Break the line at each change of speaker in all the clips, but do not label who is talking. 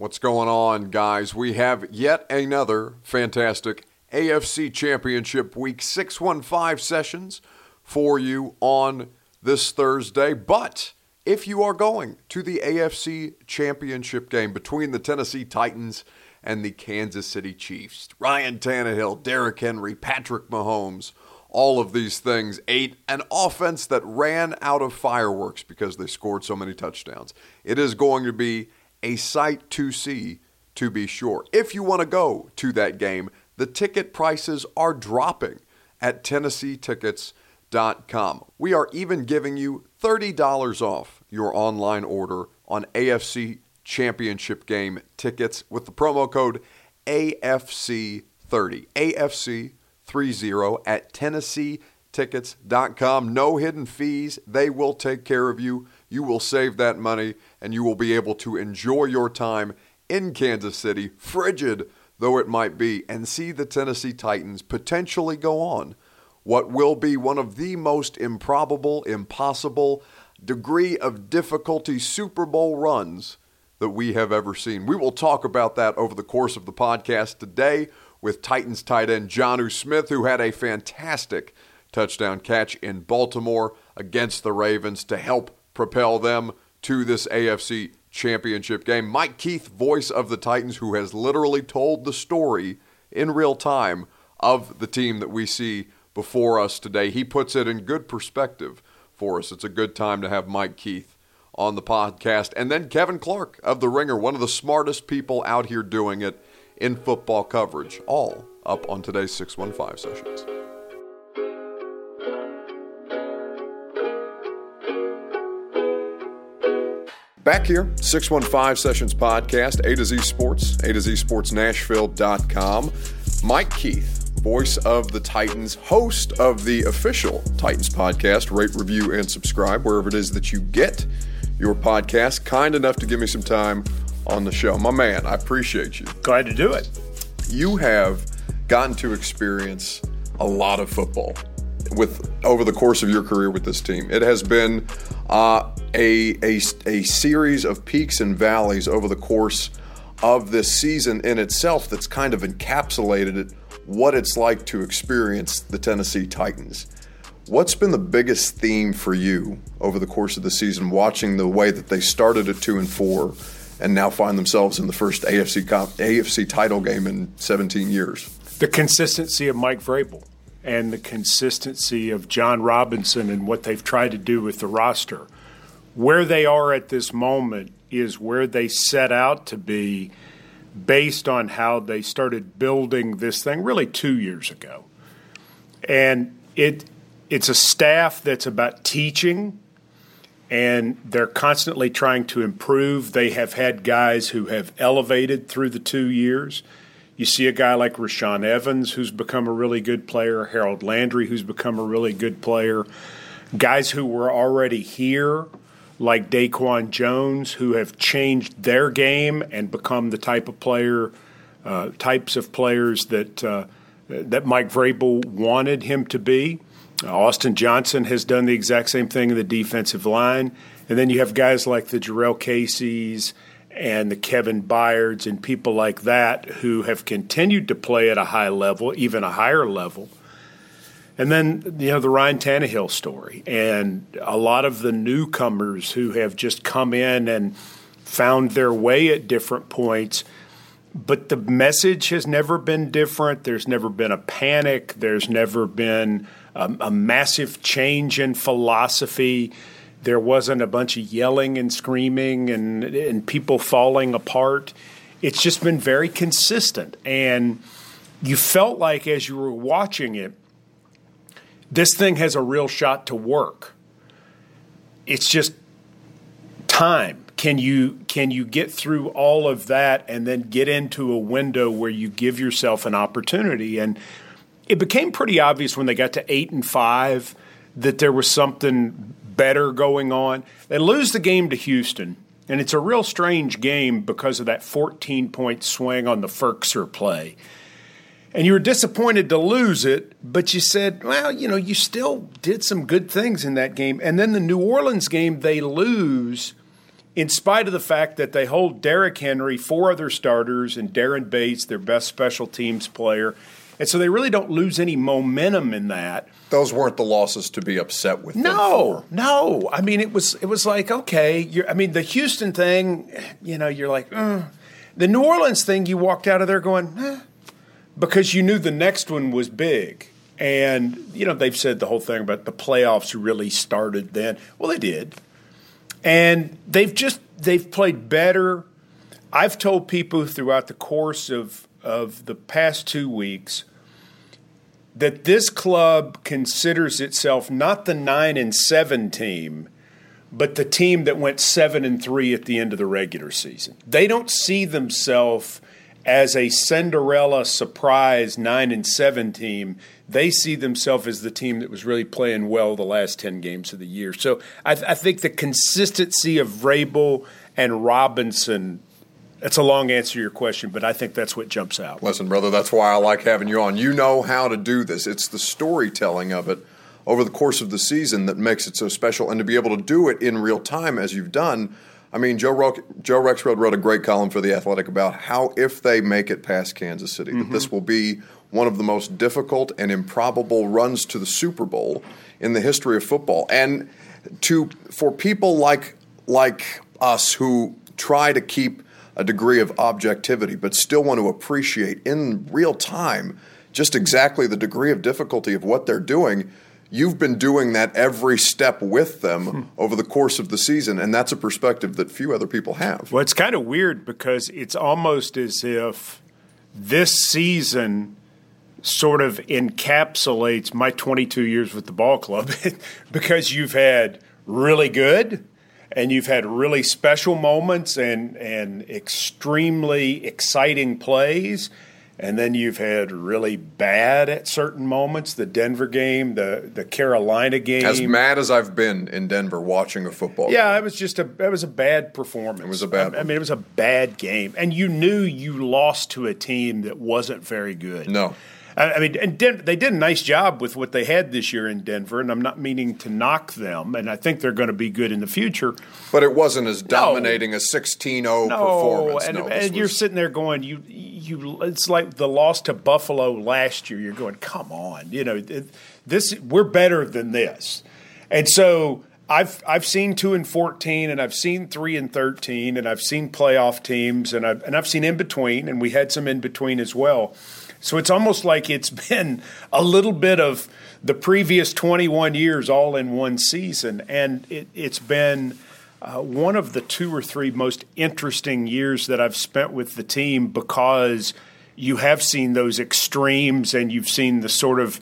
What's going on, guys? We have yet another fantastic AFC Championship Week 615 sessions for you on this Thursday. But if you are going to the AFC Championship game between the Tennessee Titans and the Kansas City Chiefs, Ryan Tannehill, Derrick Henry, Patrick Mahomes, all of these things ate an offense that ran out of fireworks because they scored so many touchdowns. It is going to be a sight to see, to be sure. If you want to go to that game, the ticket prices are dropping at TennesseeTickets.com. We are even giving you $30 off your online order on AFC Championship game tickets with the promo code AFC30. AFC30 at TennesseeTickets.com. No hidden fees. They will take care of you. You will save that money and you will be able to enjoy your time in Kansas City, frigid though it might be, and see the Tennessee Titans potentially go on what will be one of the most improbable, impossible, degree of difficulty Super Bowl runs that we have ever seen. We will talk about that over the course of the podcast today with Titans tight end Jonnu Smith, who had a fantastic touchdown catch in Baltimore against the Ravens to help propel them to this AFC championship game. Mike Keith, voice of the Titans, who has literally told the story in real time of the team that we see before us today. He puts it in good perspective for us. It's a good time to have Mike Keith on the podcast. And then Kevin Clark of The Ringer, one of the smartest people out here doing it in football coverage, all up on today's 615 sessions. Back here, 615 Sessions Podcast, A to Z Sports, A to Z Sports Nashville.com. Mike Keith, voice of the Titans, host of the official Titans podcast. Rate, review, and subscribe wherever it is that you get your podcast. Kind enough to give me some time on the show. My man, I appreciate you.
Glad to do it.
You have gotten to experience a lot of football with over the course of your career with this team. It has been uh, a, a, a series of peaks and valleys over the course of this season in itself that's kind of encapsulated what it's like to experience the Tennessee Titans. What's been the biggest theme for you over the course of the season, watching the way that they started at two and four and now find themselves in the first AFC AFC title game in 17 years?
The consistency of Mike Vrabel and the consistency of John Robinson and what they've tried to do with the roster. Where they are at this moment is where they set out to be based on how they started building this thing really 2 years ago. And it it's a staff that's about teaching and they're constantly trying to improve. They have had guys who have elevated through the 2 years you see a guy like Rashaan Evans, who's become a really good player, Harold Landry, who's become a really good player, guys who were already here, like Daquan Jones, who have changed their game and become the type of player, uh, types of players that uh, that Mike Vrabel wanted him to be. Austin Johnson has done the exact same thing in the defensive line, and then you have guys like the Jurrell Caseys and the Kevin Byards and people like that who have continued to play at a high level, even a higher level. And then, you know, the Ryan Tannehill story and a lot of the newcomers who have just come in and found their way at different points. But the message has never been different. There's never been a panic. There's never been a, a massive change in philosophy there wasn't a bunch of yelling and screaming and and people falling apart. It's just been very consistent, and you felt like as you were watching it, this thing has a real shot to work. It's just time. can you can you get through all of that and then get into a window where you give yourself an opportunity? And it became pretty obvious when they got to eight and five that there was something better going on. They lose the game to Houston, and it's a real strange game because of that 14 point swing on the Firkser play. And you were disappointed to lose it, but you said, well, you know, you still did some good things in that game. And then the New Orleans game, they lose in spite of the fact that they hold Derrick Henry, four other starters, and Daren Bates, their best special teams player. And so they really don't lose any momentum in that.
Those weren't the losses to be upset with.
No, no. I mean, it was it was like okay. I mean, the Houston thing, you know, you're like, uh. the New Orleans thing. You walked out of there going, eh, because you knew the next one was big. And you know, they've said the whole thing about the playoffs really started then. Well, they did and they've just they've played better. I've told people throughout the course of of the past two weeks that this club considers itself not the nine and seven team, but the team that went seven and three at the end of the regular season. They don't see themselves as a Cinderella surprise nine and seven team they see themselves as the team that was really playing well the last 10 games of the year. So I, th- I think the consistency of Vrabel and Robinson that's a long answer to your question, but I think that's what jumps out.
Listen, brother, that's why I like having you on. You know how to do this. It's the storytelling of it over the course of the season that makes it so special, and to be able to do it in real time as you've done. I mean, Joe, Ro- Joe Rexrode wrote a great column for the Athletic about how if they make it past Kansas City, mm-hmm. that this will be one of the most difficult and improbable runs to the Super Bowl in the history of football. And to for people like like us who try to keep a degree of objectivity but still want to appreciate in real time just exactly the degree of difficulty of what they're doing. You've been doing that every step with them hmm. over the course of the season, and that's a perspective that few other people have.
Well, it's kind of weird because it's almost as if this season sort of encapsulates my 22 years with the ball club because you've had really good and you've had really special moments and, and extremely exciting plays. And then you've had really bad at certain moments. The Denver game, the the Carolina game.
As mad as I've been in Denver watching a football. Game.
Yeah, game. it was just a it was a bad performance. It
was a bad.
I, I mean, it was a bad game, and you knew you lost to a team that wasn't very good.
No,
I mean, and Den- they did a nice job with what they had this year in Denver, and I'm not meaning to knock them, and I think they're going to be good in the future.
But it wasn't as dominating no. a 16-0 no, performance.
And, no, and you're sitting there going, you, you. It's like the loss to Buffalo last year. You're going, come on, you know, this we're better than this, and so. I've I've seen two and fourteen, and I've seen three and thirteen, and I've seen playoff teams, and I've and I've seen in between, and we had some in between as well. So it's almost like it's been a little bit of the previous 21 years all in one season. And it, has been uh, one of the two or three most interesting years that I've spent with the team because you have seen those extremes and you've seen the sort of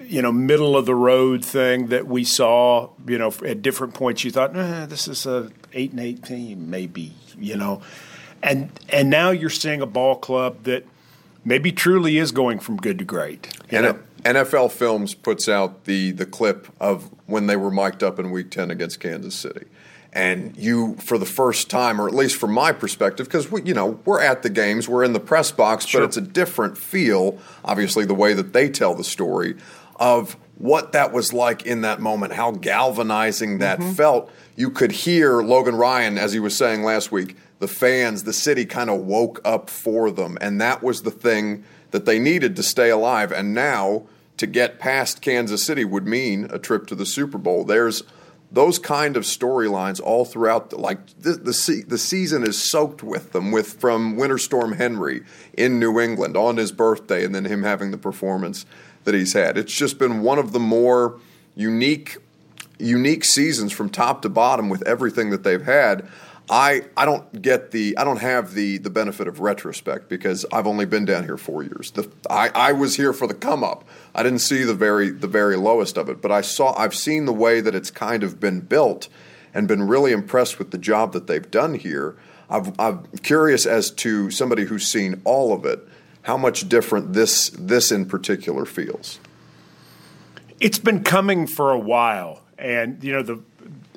you know middle of the road thing that we saw you know at different points you thought eh, this is a 8 and 8 team maybe you know and and now you're seeing a ball club that – maybe truly is going from good to great.
And NFL Films puts out the the clip of when they were mic'd up in Week Ten against Kansas City, and you, for the first time, or at least from my perspective, because we, you know, we're at the games, we're in the press box, sure. but it's a different feel. Obviously, the way that they tell the story of what that was like in that moment, how galvanizing that mm-hmm. felt. You could hear Logan Ryan, as he was saying last week, the fans, the city kind of woke up for them. And that was the thing that they needed to stay alive. And now to get past Kansas City would mean a trip to the Super Bowl. There's those kind of storylines all throughout. The, like the, the the season is soaked with them. With from Winter Storm Henry in New England on his birthday, and then him having the performance that he's had. It's just been one of the more unique unique seasons from top to bottom with everything that they've had. I, I don't get the I don't have the the benefit of retrospect because I've only been down here four years. The, I, I was here for the come up. I didn't see the very the very lowest of it, but I saw I've seen the way that it's kind of been built, and been really impressed with the job that they've done here. i am curious as to somebody who's seen all of it, how much different this this in particular feels.
It's been coming for a while, and you know the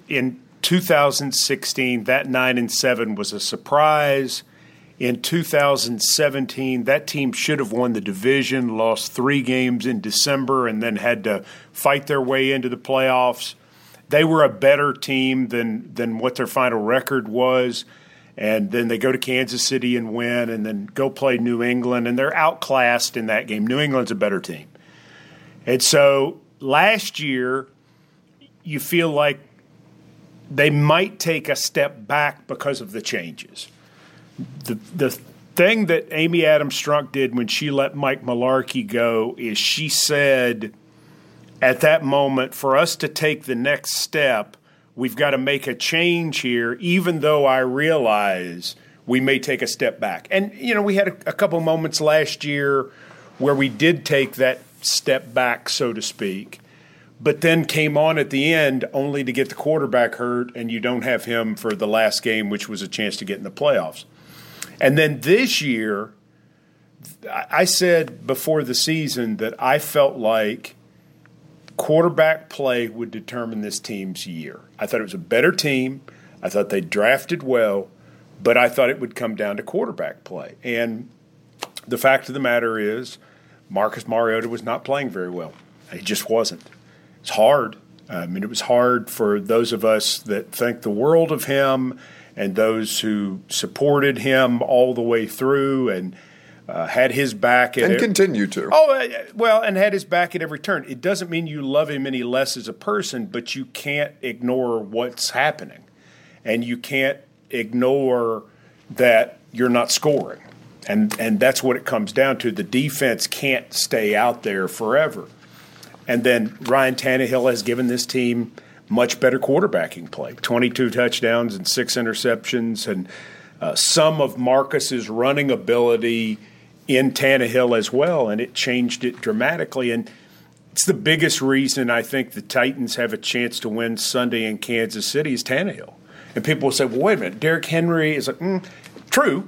in 2016 that nine and seven was a surprise. In 2017, that team should have won the division, lost three games in December, and then had to fight their way into the playoffs. They were a better team than than what their final record was and then they go to Kansas City and win, and then go play New England, and they're outclassed in that game. New England's a better team. And so last year, you feel like they might take a step back because of the changes. The, the thing that Amy Adams Strunk did when she let Mike Mularkey go is she said at that moment, for us to take the next step – we've got to make a change here, even though I realize we may take a step back. And, you know, we had a, a couple moments last year where we did take that step back, so to speak, but then came on at the end only to get the quarterback hurt, and you don't have him for the last game, which was a chance to get in the playoffs. And then this year, I said before the season that I felt like quarterback play would determine this team's year. I thought it was a better team. I thought they drafted well, but I thought it would come down to quarterback play. And the fact of the matter is, Marcus Mariota was not playing very well. He just wasn't. It's hard. I mean, it was hard for those of us that think the world of him and those who supported him all the way through and – uh, had his back
at and continue to.
Oh uh, well, and had his back at every turn. It doesn't mean you love him any less as a person, but you can't ignore what's happening, and you can't ignore that you're not scoring, and and that's what it comes down to. The defense can't stay out there forever, and then Ryan Tannehill has given this team much better quarterbacking play 22 touchdowns and six interceptions and uh, some of Marcus's running ability in Tannehill as well, and it changed it dramatically. And it's the biggest reason I think the Titans have a chance to win Sunday in Kansas City is Tannehill. And people will say, well, wait a minute, Derrick Henry is like, mm, true,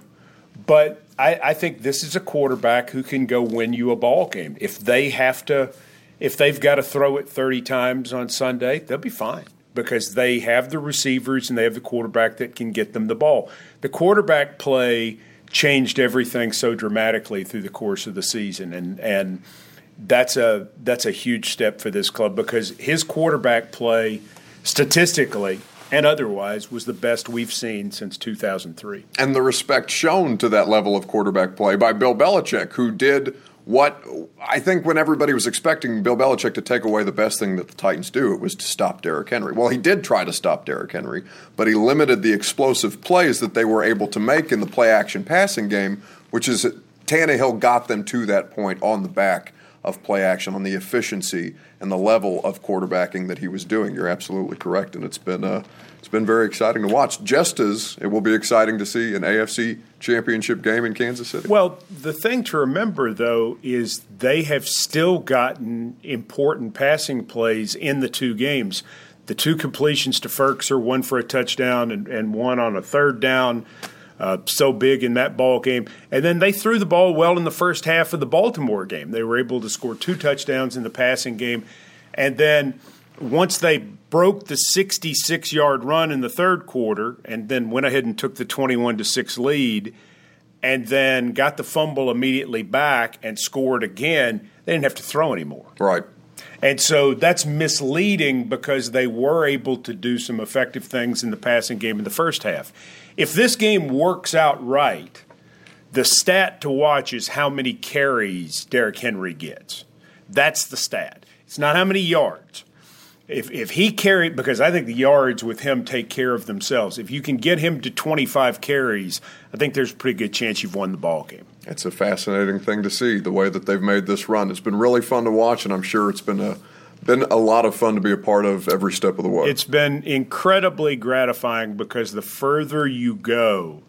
but I, I think this is a quarterback who can go win you a ball game. If they have to, if they've got to throw it 30 times on Sunday, they'll be fine because they have the receivers and they have the quarterback that can get them the ball. The quarterback play – changed everything so dramatically through the course of the season, and and that's a that's a huge step for this club because his quarterback play, statistically and otherwise, was the best we've seen since 2003.
And the respect shown to that level of quarterback play by Bill Belichick, who did what I think when everybody was expecting Bill Belichick to take away the best thing that the Titans do, it was to stop Derrick Henry. Well, he did try to stop Derrick Henry, but he limited the explosive plays that they were able to make in the play action passing game, which is Tannehill got them to that point on the back of play action, on the efficiency and the level of quarterbacking that he was doing. You're absolutely correct, and it's been a it's been very exciting to watch. Just as it will be exciting to see an AFC championship game in Kansas City.
Well, the thing to remember, though, is they have still gotten important passing plays in the two games. The two completions to Firkser, one for a touchdown and, and one on a third down. Uh, so big in that ball game. And then they threw the ball well in the first half of the Baltimore game. They were able to score two touchdowns in the passing game. And then – once they broke the 66 yard run in the third quarter and then went ahead and took the 21 to 6 lead and then got the fumble immediately back and scored again, they didn't have to throw anymore.
Right.
And so that's misleading because they were able to do some effective things in the passing game in the first half. If this game works out right, the stat to watch is how many carries Derrick Henry gets. That's the stat. It's not how many yards if if he carried because I think the yards with him take care of themselves. If you can get him to 25 carries, I think there's a pretty good chance you've won the ball game.
It's a fascinating thing to see the way that they've made this run. It's been really fun to watch, and I'm sure it's been a been a lot of fun to be a part of every step of the way.
It's been incredibly gratifying because the further you go,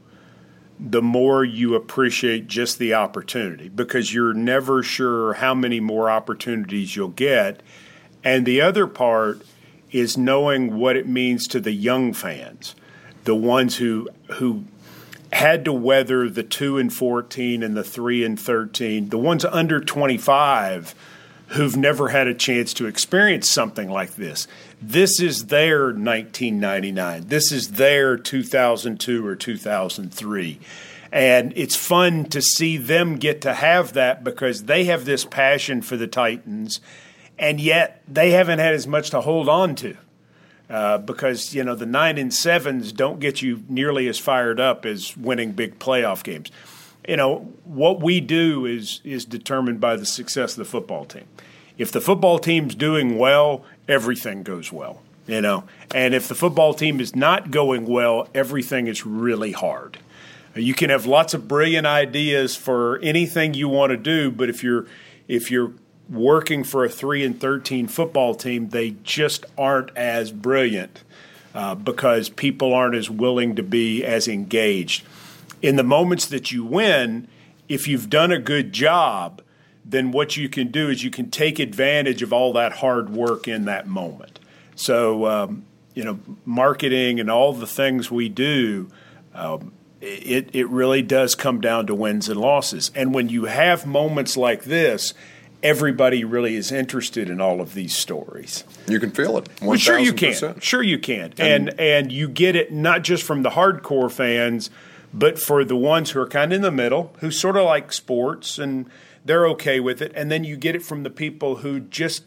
the more you appreciate just the opportunity because you're never sure how many more opportunities you'll get and the other part is knowing what it means to the young fans, the ones who who had to weather the 2 and 14 and the 3 and 13, the ones under 25 who've never had a chance to experience something like this. This is their 1999. This is their 2002 or 2003. And it's fun to see them get to have that because they have this passion for the Titans, and yet they haven't had as much to hold on to. Uh, because you know the nine and sevens don't get you nearly as fired up as winning big playoff games. You know what we do is is determined by the success of the football team. If the football team's doing well, everything goes well. You know, and if the football team is not going well, everything is really hard. You can have lots of brilliant ideas for anything you want to do, but if you're if you're working for a three and thirteen football team, they just aren't as brilliant uh, because people aren't as willing to be as engaged. In the moments that you win, if you've done a good job, then what you can do is you can take advantage of all that hard work in that moment. So, um, you know, marketing and all the things we do. Um, it, it really does come down to wins and losses. And when you have moments like this, everybody really is interested in all of these stories.
You can feel it.
Well, sure you can. Sure you can. And, and and you get it not just from the hardcore fans, but for the ones who are kind of in the middle, who sort of like sports and they're okay with it. And then you get it from the people who just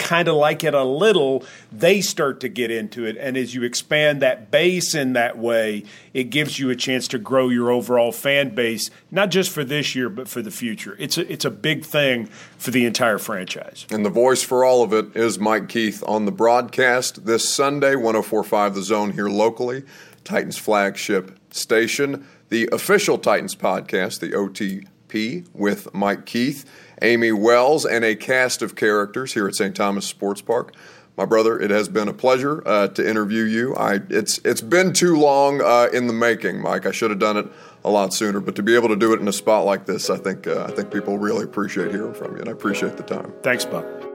kind of like it a little, they start to get into it. And as you expand that base in that way, it gives you a chance to grow your overall fan base, not just for this year, but for the future. It's a, it's a big thing for the entire franchise.
And the voice for all of it is Mike Keith on the broadcast this Sunday, 1045 The Zone here locally, Titans flagship station, the official Titans podcast, the OTP with Mike Keith. Amy Wells, and a cast of characters here at St. Thomas Sports Park. My brother, it has been a pleasure uh, to interview you. I, it's it's been too long uh, in the making, Mike. I should have done it a lot sooner, but to be able to do it in a spot like this, I think uh, I think people really appreciate hearing from you, and I appreciate the time.
Thanks, Buck.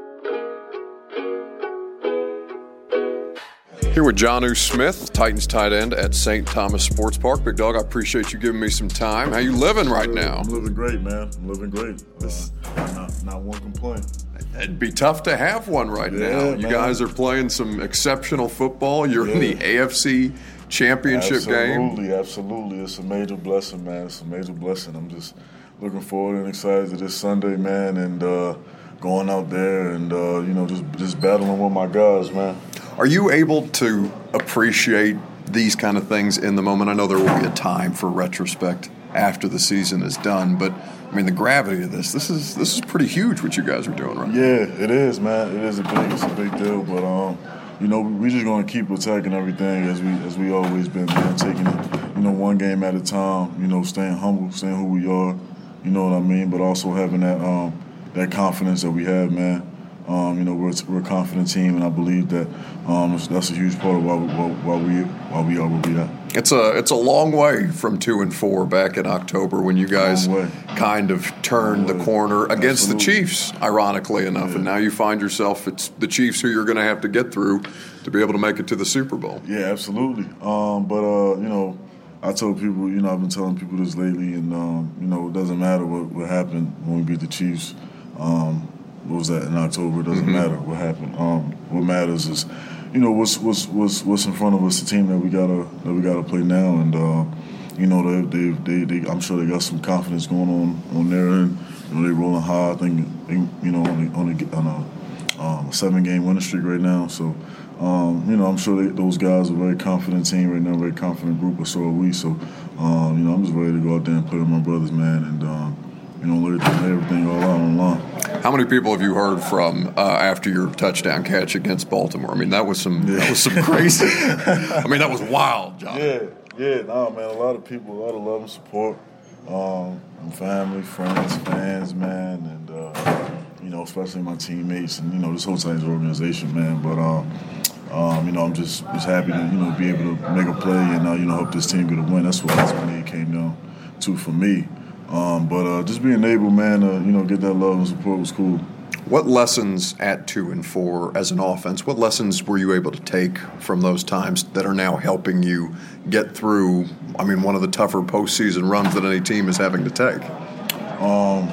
Here with Jonnu Smith, Titans tight end at St. Thomas Sports Park. Big dog, I appreciate you giving me some time. How you living right now?
I'm living great, man. I'm living great. Uh, not, not one complaint.
It'd be tough to have one right yeah, now. You man. guys are playing some exceptional football. You're yeah. in the AFC championship
absolutely,
game.
Absolutely, absolutely. It's a major blessing, man. It's a major blessing. I'm just looking forward and excited to this Sunday, man, and uh, going out there and uh, you know just just battling with my guys, man.
Are you able to appreciate these kind of things in the moment? I know there will be a time for retrospect after the season is done, but I mean the gravity of this. This is this is pretty huge what you guys are doing right
yeah, now. it is, man. It is a big it's a big deal, but um, you know, we just gonna keep attacking everything as we as we always been, man. Taking it, you know, one game at a time. You know, staying humble, staying who we are. You know what I mean? But also having that um, that confidence that we have, man. Um, you know, we're, we're a confident team, and I believe that um, that's a huge part of why we, why we why we are where we are.
It's a it's a long way from two and four back in October when you guys kind of turned the corner against Absolutely. the Chiefs, ironically enough, yeah. and now you find yourself it's the Chiefs who you're going to have to get through to be able to make it to the Super Bowl.
Yeah, absolutely. Um, but uh, you know. I told people, you know, I've been telling people this lately, and um, you know, it doesn't matter what, what happened when we beat the Chiefs. Um, what was that in October? It doesn't mm-hmm. matter what happened. Um, what matters is, you know, what's what's what's what's in front of us, the team that we gotta that we gotta play now, and uh, you know, they, they, they, they, I'm sure they got some confidence going on on their end. You know, they rolling high. I think, you know, on a, on a, on a um, seven game winning streak right now. So, um, you know, I'm sure they, those guys are a very confident team right now, very confident group, but so are we. So, um, you know, I'm just ready to go out there and play with my brothers, man, and um, you know, lay everything all out on line.
How many people have you heard from uh, after your touchdown catch against Baltimore? I mean, that was some yeah. that was some crazy. I mean, that was wild, John.
Yeah, yeah, no, man. A lot of people, a lot of love and support, um, family, friends, fans, man, and uh, you know, especially my teammates and you know this whole Titans organization, man. But um, um, you know, I'm just just happy to you know be able to make a play and uh, you know help this team get a win. That's what ultimately it came down to for me. Um, but uh, just being able, man, to you know get that love and support was cool.
What lessons at two and four as an offense? What lessons were you able to take from those times that are now helping you get through? I mean, one of the tougher postseason runs that any team is having to take.
Um,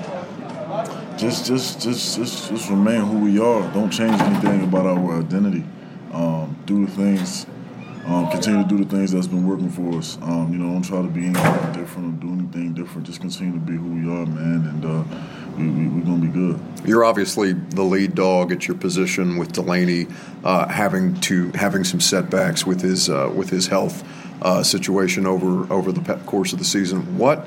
just, just, just, just, just remain who we are. Don't change anything about our identity. Um, do the things um, continue to do the things that's been working for us. Um, you know, don't try to be anything different or do anything different. Just continue to be who we are, man, and uh, we, we, we're going to be good.
You're obviously the lead dog at your position with Delanie uh, having to having some setbacks with his uh, with his health uh, situation over over the course of the season. What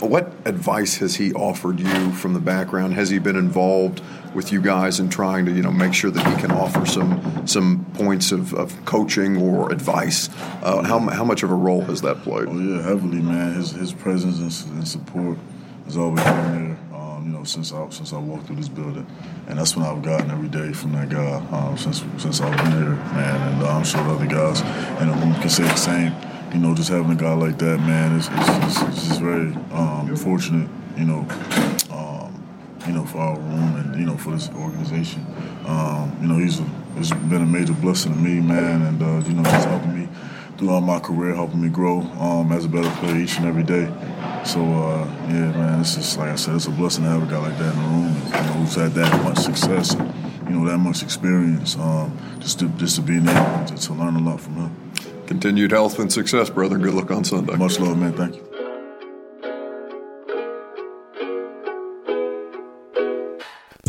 what advice has he offered you from the background? Has he been involved with you guys and trying to, you know, make sure that he can offer some some points of, of coaching or advice? Uh, how, how much of a role has that played?
Oh yeah, heavily, man. His his presence and, and support has always been there. Um, you know, since I since I walked through this building, and that's what I've gotten every day from that guy um, since since I've been there, man. And uh, I'm sure the other guys in the room can say the same you know, just having a guy like that, man, is just very um, fortunate, you know, you know, for our room and you know for this organization. Um, you know, he's a, he's been a major blessing to me, man, and uh, you know, just helping me throughout my career, helping me grow um, as a better player each and every day. So uh, yeah, man, it's just like I said, it's a blessing to have a guy like that in the room, you know, who's had that much success, and, you know, that much experience, um, just to just to be able to, to learn a lot from him.
Continued health and success, brother. Good luck on Sunday.
Much love, man. Thank you.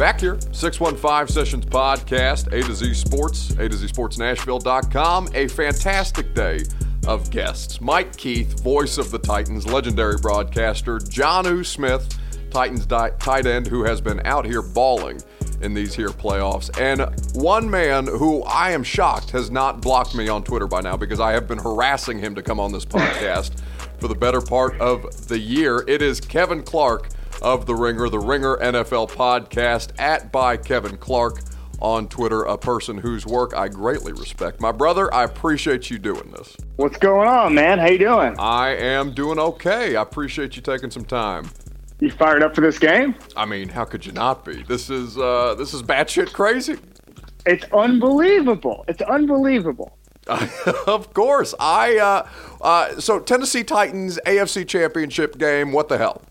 Back here, 615 Sessions Podcast, A to Z Sports, A to Z Sports Nashville.com. A fantastic day of guests. Mike Keith, voice of the Titans, legendary broadcaster, Jonnu Smith, Titans tight end who has been out here balling in these here playoffs. And one man who I am shocked has not blocked me on Twitter by now because I have been harassing him to come on this podcast for the better part of the year. It is Kevin Clark of The Ringer, The Ringer NFL podcast, at by Kevin Clark on Twitter, a person whose work I greatly respect. My brother, I appreciate you doing this.
What's going on, man? How you doing?
I am doing okay. I appreciate you taking some time.
You fired up for this game?
I mean, how could you not be? This is uh, this is batshit crazy.
It's unbelievable. It's unbelievable.
of course, I. Uh, uh, so Tennessee Titans AFC Championship game. What the hell?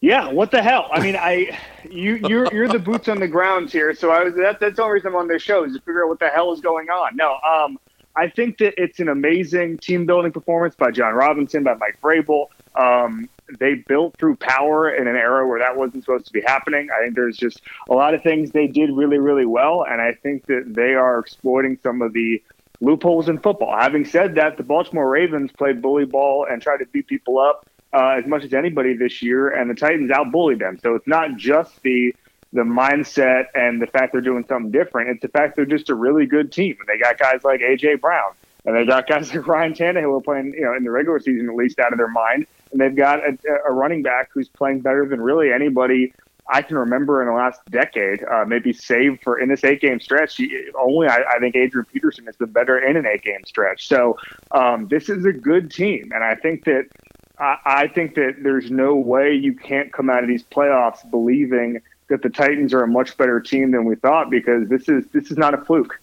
Yeah, what the hell? I mean, I you you're you're the boots on the ground here, so I was that, that's the only reason I'm on this show is to figure out what the hell is going on. No, um, I think that it's an amazing team building performance by John Robinson, by Mike Vrabel. Um, they built through power in an era where that wasn't supposed to be happening. I think there's just a lot of things they did really, really well, and I think that they are exploiting some of the loopholes in football. Having said that, the Baltimore Ravens played bully ball and tried to beat people up uh, as much as anybody this year, and the Titans outbullied them. So it's not just the the mindset and the fact they're doing something different. It's the fact they're just a really good team, and they got guys like AJ Brown. And they got guys like Ryan Tannehill playing, you know, in the regular season at least out of their mind and they've got a, a running back who's playing better than really anybody I can remember in the last decade, uh, maybe save for in this eight game stretch. Only I, I, think Adrian Peterson has been better in an eight game stretch. So um, this is a good team, and I think that I, I, think that there's no way you can't come out of these playoffs believing that the Titans are a much better team than we thought because this is this is not a fluke.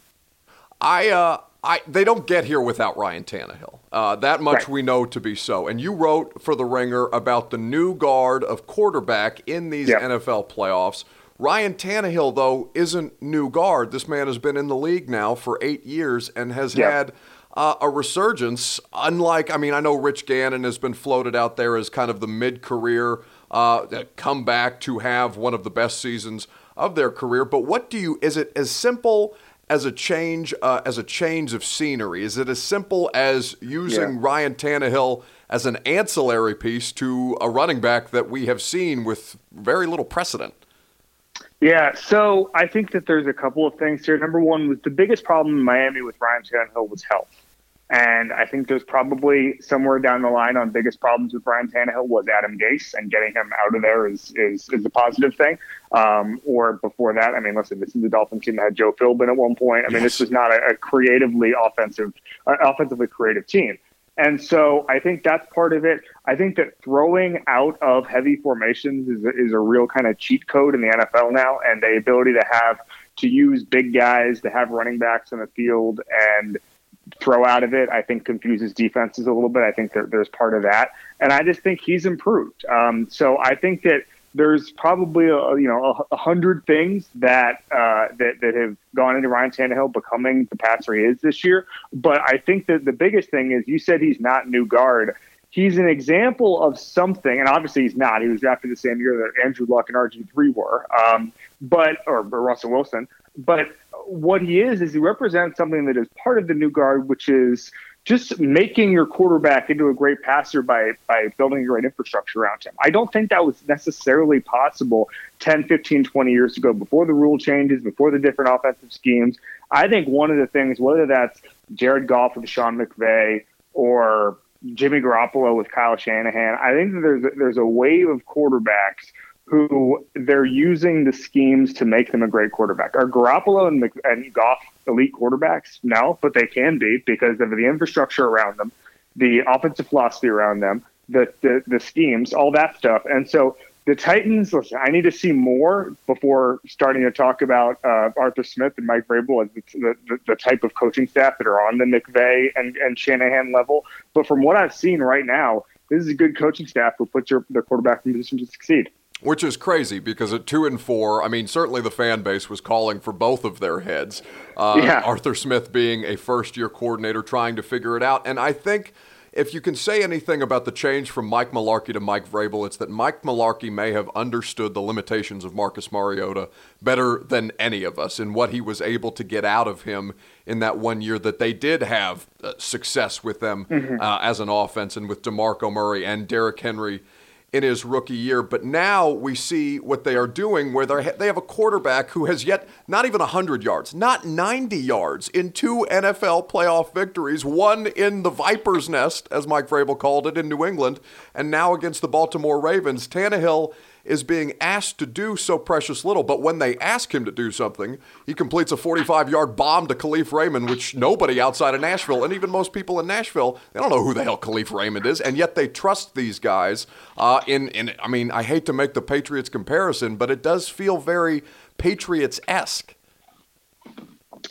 I uh, I they don't get here without Ryan Tannehill. Uh, that much right. we know to be so. And you wrote for The Ringer about the new guard of quarterback in these yep. NFL playoffs. Ryan Tannehill, though, isn't new guard. This man has been in the league now for eight years and has yep. had uh, a resurgence. Unlike, I mean, I know Rich Gannon has been floated out there as kind of the mid career uh, comeback to have one of the best seasons of their career. But what do you, is it as simple as a change uh, as a change of scenery? Is it as simple as using yeah. Ryan Tannehill as an ancillary piece to a running back that we have seen with very little precedent?
Yeah, so I think that there's a couple of things here. Number one was the biggest problem in Miami with Ryan Tannehill was health. And I think there's probably somewhere down the line on biggest problems with Ryan Tannehill was Adam Gase, and getting him out of there is is, is a positive thing. Um, or before that, I mean, listen, this is the Dolphins team that had Joe Philbin at one point. I mean, yes. this was not a, a creatively offensive, uh, offensively creative team. And so I think that's part of it. I think that throwing out of heavy formations is, is a real kind of cheat code in the NFL now, and the ability to have to use big guys to have running backs in the field and throw out of it, I think confuses defenses a little bit. I think there, there's part of that, and I just think he's improved. Um, so I think that there's probably a, you know a, hundred things that uh, that that have gone into Ryan Tannehill becoming the passer he is this year. But I think that the biggest thing is you said he's not new guard. He's an example of something, and obviously he's not. He was drafted the same year that Andrew Luck and RG three were, um, but or, or Russell Wilson. But what he is is he represents something that is part of the new guard, which is just making your quarterback into a great passer by by building a great infrastructure around him. I don't think that was necessarily possible 10, 15, 20 years ago before the rule changes, before the different offensive schemes. I think one of the things, whether that's Jared Goff with Sean McVay or Jimmy Garoppolo with Kyle Shanahan, I think that there's there's a wave of quarterbacks who they're using the schemes to make them a great quarterback. Are Garoppolo and, and Goff elite quarterbacks? No, but they can be because of the infrastructure around them, the offensive philosophy around them, the, the, the schemes, all that stuff. And so the Titans, listen, I need to see more before starting to talk about uh, Arthur Smith and Mike Vrabel as the, the, the, type of coaching staff that are on the McVay and, and Shanahan level. But from what I've seen right now, this is a good coaching staff who puts your, their quarterback in position to succeed.
Which is crazy because at two and four, I mean, certainly the fan base was calling for both of their heads. Uh, yeah. Arthur Smith being a first year coordinator trying to figure it out. And I think if you can say anything about the change from Mike Mularkey to Mike Vrabel, it's that Mike Mularkey may have understood the limitations of Marcus Mariota better than any of us and what he was able to get out of him in that one year that they did have uh, success with them mm-hmm. uh, as an offense and with DeMarco Murray and Derrick Henry in his rookie year. But now we see what they are doing, where they have a quarterback who has yet not even 100 yards, not 90 yards in two NFL playoff victories, one in the Viper's Nest, as Mike Vrabel called it, in New England, and now against the Baltimore Ravens. Tannehill is being asked to do so precious little. But when they ask him to do something, he completes a 45 yard bomb to Kalif Raymond, which nobody outside of Nashville, and even most people in Nashville, they don't know who the hell Kalif Raymond is, and yet they trust these guys. Uh, in, in, I mean, I hate to make the Patriots comparison, but it does feel very Patriots esque.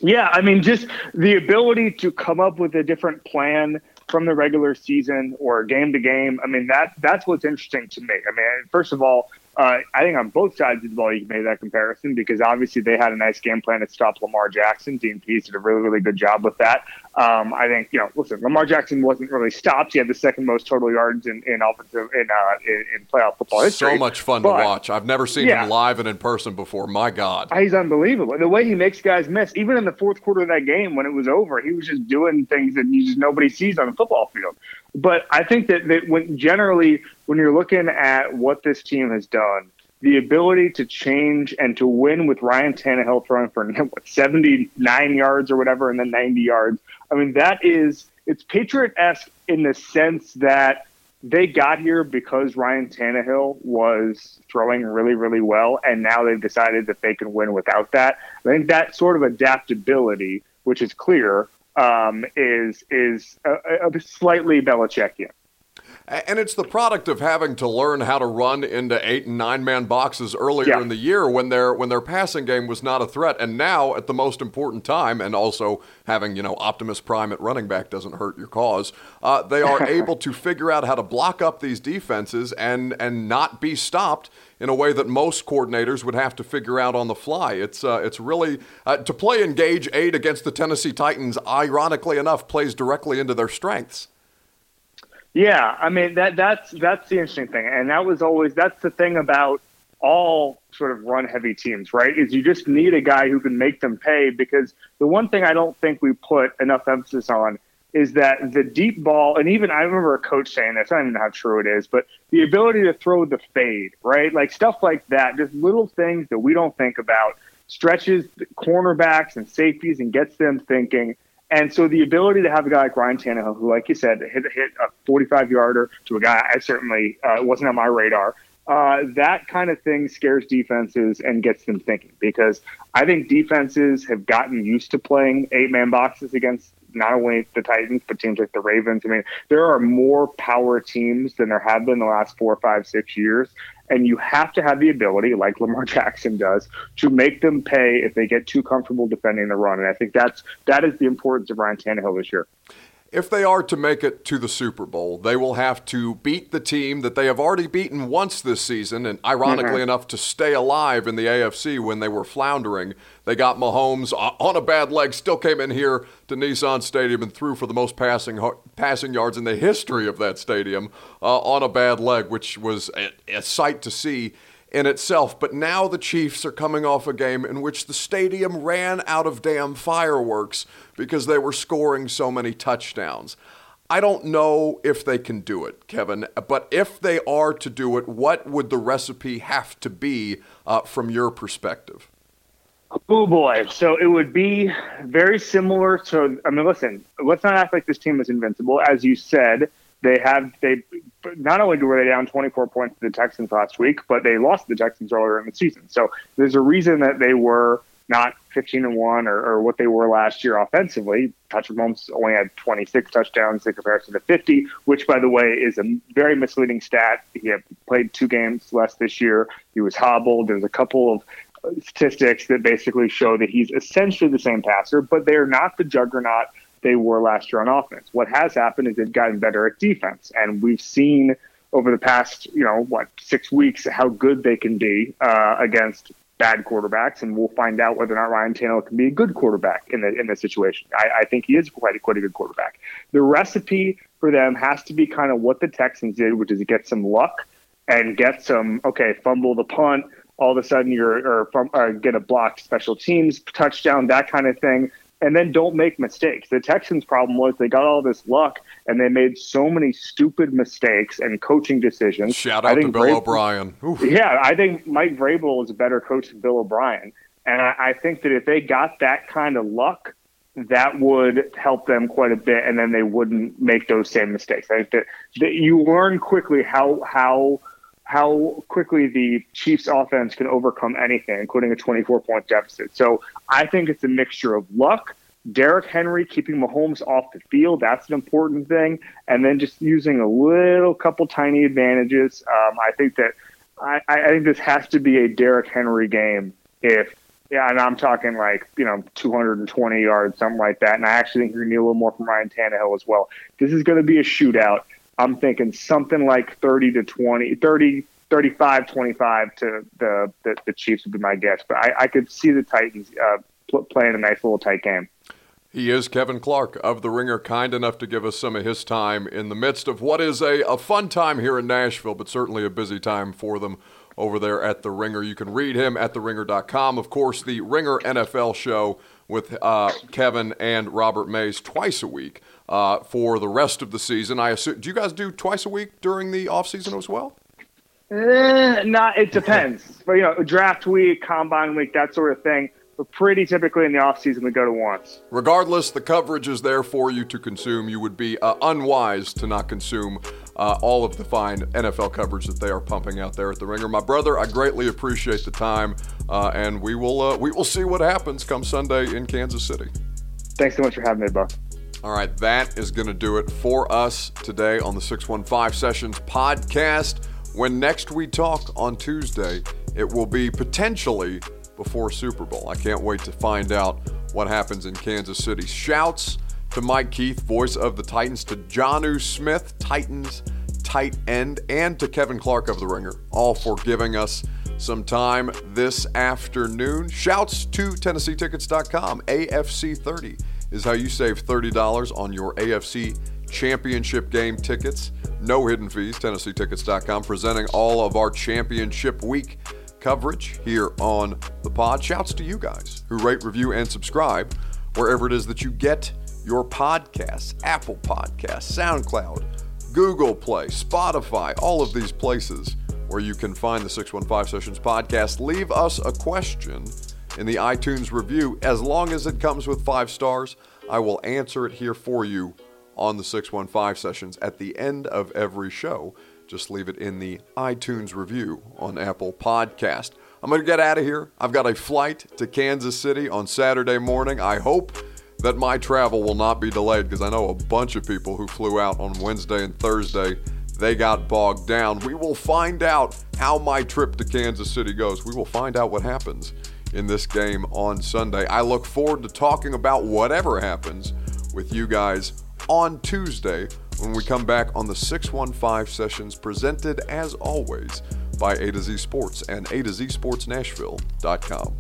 Yeah, I mean, just the ability to come up with a different plan from the regular season or game to game. I mean, that that's what's interesting to me. I mean, first of all, uh, I think on both sides of the ball, you can make that comparison because obviously they had a nice game plan to stop Lamar Jackson. Dean Pees did a really, really good job with that. Um, I think, you know, listen, Lamar Jackson wasn't really stopped. He had the second most total yards in, in offensive in, uh, in, in playoff football history.
So much fun but, to watch. I've never seen yeah. him live and in person before. My God.
He's unbelievable. The way he makes guys miss, even in the fourth quarter of that game when it was over, he was just doing things that you just nobody sees on the football field. But I think that, that when generally when you're looking at what this team has done, the ability to change and to win with Ryan Tannehill throwing for what, 79 yards or whatever, and then 90 yards. I mean, that is it's Patriot esque in the sense that they got here because Ryan Tannehill was throwing really, really well, and now they've decided that they can win without that. I think that sort of adaptability, which is clear, um, is is a, a slightly Belichickian.
And it's the product of having to learn how to run into eight and nine man boxes earlier yeah. in the year when their when their passing game was not a threat. And now at the most important time, and also having you know Optimus Prime at running back doesn't hurt your cause. Uh, they are able to figure out how to block up these defenses and and not be stopped in a way that most coordinators would have to figure out on the fly. It's uh, it's really uh, to play engage eight against the Tennessee Titans. Ironically enough, plays directly into their strengths.
Yeah, I mean that that's that's the interesting thing, and that was always that's the thing about all sort of run heavy teams, right? Is you just need a guy who can make them pay because the one thing I don't think we put enough emphasis on is that the deep ball, and even I remember a coach saying this, I don't even know how true it is, but the ability to throw the fade, right? Like stuff like that, just little things that we don't think about, stretches cornerbacks and safeties and gets them thinking. And so the ability to have a guy like Ryan Tannehill, who, like you said, hit, hit a 45 yarder to a guy I certainly uh, wasn't on my radar, uh, that kind of thing scares defenses and gets them thinking because I think defenses have gotten used to playing eight man boxes against not only the Titans, but teams like the Ravens. I mean, there are more power teams than there have been the last four, five, six years. And you have to have the ability, like Lamar Jackson does, to make them pay if they get too comfortable defending the run. And I think that's that is the importance of Ryan Tannehill this year.
If they are to make it to the Super Bowl, they will have to beat the team that they have already beaten once this season, and ironically mm-hmm. enough, to stay alive in the AFC when they were floundering. They got Mahomes on a bad leg, still came in here to Nissan Stadium and threw for the most passing passing yards in the history of that stadium uh, on a bad leg, which was a, a sight to see in itself. But now the Chiefs are coming off a game in which the stadium ran out of damn fireworks because they were scoring so many touchdowns. I don't know if they can do it, Kevin, but if they are to do it, what would the recipe have to be uh, from your perspective?
Oh boy. So it would be very similar to, I mean, listen, let's not act like this team is invincible. As you said, they have, they not only were they down 24 points to the Texans last week, but they lost the Texans earlier in the season. So there's a reason that they were not 15 and one or, or what they were last year offensively. Patrick Mahomes only had 26 touchdowns in comparison to 50, which, by the way, is a very misleading stat. He had played two games less this year. He was hobbled. There's a couple of statistics that basically show that he's essentially the same passer, but they're not the juggernaut they were last year on offense. What has happened is they've gotten better at defense, and we've seen over the past, you know, what six weeks how good they can be uh, against bad quarterbacks, and we'll find out whether or not Ryan Tannehill can be a good quarterback in the in this situation. I, I think he is quite a, quite a good quarterback. The recipe for them has to be kind of what the Texans did, which is get some luck and get some okay, fumble the punt. All of a sudden, you're or, or uh, get a blocked special teams touchdown, that kind of thing and then don't make mistakes. The Texans' problem was they got all this luck and they made so many stupid mistakes and coaching decisions.
Shout out to Bill Vrabel, O'Brien.
Oof. Yeah, I think Mike Vrabel is a better coach than Bill O'Brien. And I, I think that if they got that kind of luck, that would help them quite a bit, and then they wouldn't make those same mistakes. I think that, that you learn quickly how how how quickly the Chiefs offense can overcome anything, including a 24 point deficit. So I think it's a mixture of luck, Derrick Henry keeping Mahomes off the field. That's an important thing. And then just using a little couple tiny advantages. Um, I think that I, I think this has to be a Derrick Henry game if yeah, and I'm talking like, you know, 220 yards, something like that. And I actually think you're going to need a little more from Ryan Tannehill as well. This is going to be a shootout. I'm thinking something like 30 to 20, 30, 35, 25 to the, the, the Chiefs would be my guess. But I, I could see the Titans uh, playing a nice little tight game.
He is Kevin Clark of The Ringer, kind enough to give us some of his time in the midst of what is a, a fun time here in Nashville, but certainly a busy time for them over there at The Ringer. You can read him at TheRinger.com. Of course, The Ringer NFL show with uh, Kevin and Robert Mays twice a week uh, for the rest of the season. I assume. Do you guys do twice a week during the off season as well?
Eh, not. It depends. but you know, draft week, combine week, that sort of thing. But pretty typically in the off season, we go to once.
Regardless, the coverage is there for you to consume. You would be uh, unwise to not consume uh, all of the fine NFL coverage that they are pumping out there at the Ringer. My brother, I greatly appreciate the time, uh, and we will uh, we will see what happens come Sunday in Kansas City.
Thanks so much for having me, Buck.
All right, that is going to do it for us today on the 615 Sessions podcast. When next we talk on Tuesday, it will be potentially before Super Bowl. I can't wait to find out what happens in Kansas City. Shouts to Mike Keith, voice of the Titans, to Jonnu Smith, Titans tight end, and to Kevin Clark of The Ringer, all for giving us some time this afternoon. Shouts to TennesseeTickets.com, AFC 30 is how you save $30 on your AFC championship game tickets. No hidden fees. TennesseeTickets.com presenting all of our championship week coverage here on the pod. Shouts to you guys who rate, review, and subscribe wherever it is that you get your podcasts Apple Podcasts, SoundCloud, Google Play, Spotify, all of these places where you can find the 615 Sessions podcast. Leave us a question in the iTunes review. As long as it comes with five stars, I will answer it here for you on the 615 sessions at the end of every show. Just leave it in the iTunes review on Apple Podcast. I'm going to get out of here. I've got a flight to Kansas City on Saturday morning. I hope that my travel will not be delayed because I know a bunch of people who flew out on Wednesday and Thursday. They got bogged down. We will find out how my trip to Kansas City goes. We will find out what happens in this game on Sunday. I look forward to talking about whatever happens with you guys on Tuesday when we come back on the 615 sessions presented as always by A to Z Sports and A to Z Sports Nashville.com.